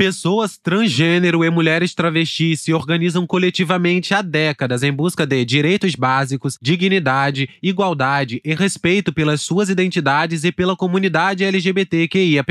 Pessoas transgênero e mulheres travestis se organizam coletivamente há décadas em busca de direitos básicos, dignidade, igualdade e respeito pelas suas identidades e pela comunidade LGBTQIAP+.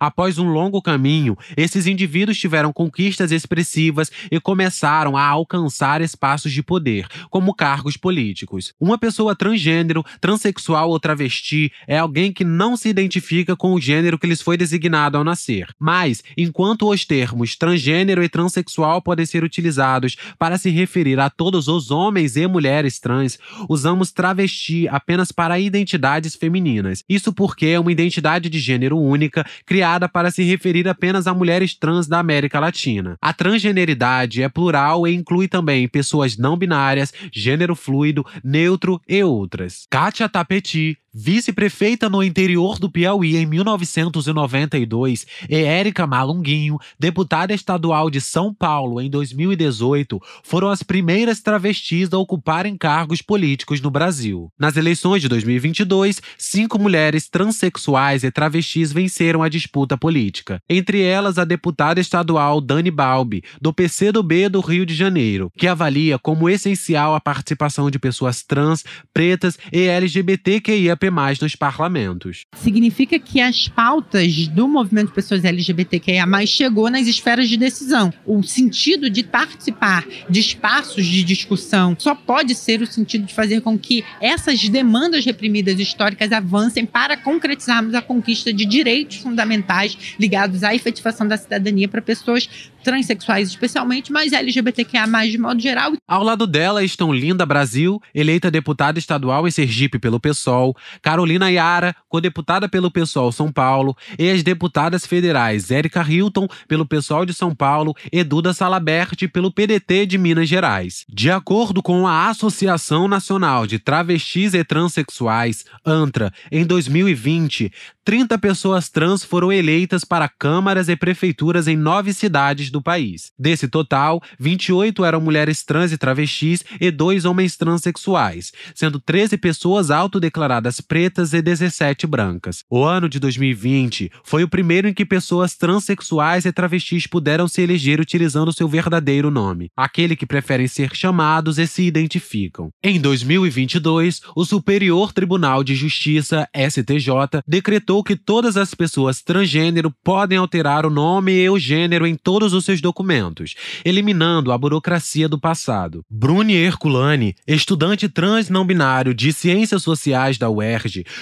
Após um longo caminho, esses indivíduos tiveram conquistas expressivas e começaram a alcançar espaços de poder, como cargos políticos. Uma pessoa transgênero, transexual ou travesti é alguém que não se identifica com o gênero que lhes foi designado ao nascer. Mas, enquanto os termos transgênero e transexual podem ser utilizados para se referir a todos os homens e mulheres trans, usamos travesti apenas para identidades femininas. Isso porque é uma identidade de gênero única criada para se referir apenas a mulheres trans da América Latina. A transgeneridade é plural e inclui também pessoas não binárias, gênero fluido, neutro e outras. Kátia Tapeti, vice-prefeita no interior do Piauí em 1992, e Érica Malunguinho, deputada estadual de São Paulo em 2018, foram as primeiras travestis a ocuparem cargos políticos no Brasil. Nas eleições de 2022, cinco mulheres transexuais e travestis venceram a disputa política. Entre elas, a deputada estadual Dani Balbi, do PCdoB do Rio de Janeiro, que avalia como essencial a participação de pessoas trans, pretas e LGBTQIA+ mais nos parlamentos. Significa que as pautas do movimento de pessoas LGBTQIA chegou nas esferas de decisão. O sentido de participar de espaços de discussão só pode ser o sentido de fazer com que essas demandas reprimidas históricas avancem para concretizarmos a conquista de direitos fundamentais ligados à efetivação da cidadania para pessoas transexuais especialmente, mas LGBTQIA+, de modo geral. Ao lado dela estão Linda Brasil, eleita deputada estadual em Sergipe pelo PSOL, Carolina Yara, co-deputada pelo PSOL São Paulo, e as deputadas federais Érica Hilton, pelo PSOL de São Paulo, e Duda Salabert, pelo PDT de Minas Gerais. De acordo com a Associação Nacional de Travestis e Transsexuais, ANTRA, em 2020, 30 pessoas trans foram eleitas para câmaras e prefeituras em nove cidades do país. Desse total, 28 eram mulheres trans e travestis e dois homens transexuais, sendo 13 pessoas autodeclaradas pretas e 17 brancas. O ano de 2020 foi o primeiro em que pessoas transexuais e travestis puderam se eleger utilizando seu verdadeiro nome, aquele que preferem ser chamados e se identificam. Em 2022, o Superior Tribunal de Justiça, STJ, decretou que todas as pessoas transgênero podem alterar o nome e o gênero em todos os seus documentos, eliminando a burocracia do passado. Bruni Herculani, estudante trans não binário de Ciências Sociais da UERJ,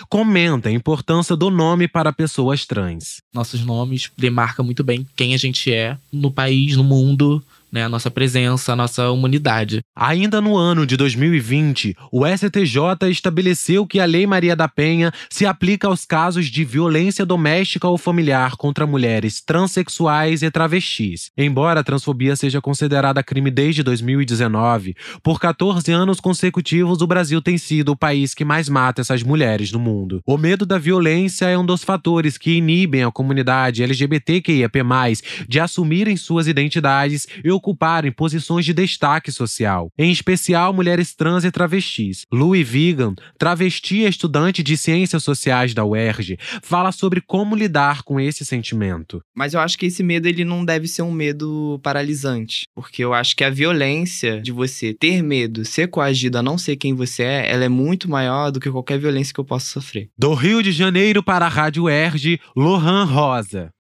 comenta a importância do nome para pessoas trans. Nossos nomes demarcam muito bem quem a gente é no país, no mundo, né, a nossa presença, a nossa humanidade. Ainda no ano de 2020, o STJ estabeleceu que a Lei Maria da Penha se aplica aos casos de violência doméstica ou familiar contra mulheres transexuais e travestis. Embora a transfobia seja considerada crime desde 2019, por 14 anos consecutivos o Brasil tem sido o país que mais mata essas mulheres no mundo. O medo da violência é um dos fatores que inibem a comunidade LGBTQIAP+, de assumirem suas identidades e ocuparem posições de destaque social, em especial mulheres trans e travestis. Louis Vigan, travesti e estudante de ciências sociais da UERJ, fala sobre como lidar com esse sentimento. Mas eu acho que esse medo ele não deve ser um medo paralisante, porque eu acho que a violência de você ter medo, ser coagido a não ser quem você é, ela é muito maior do que qualquer violência que eu possa sofrer. Do Rio de Janeiro para a Rádio UERJ, Lohan Rosa.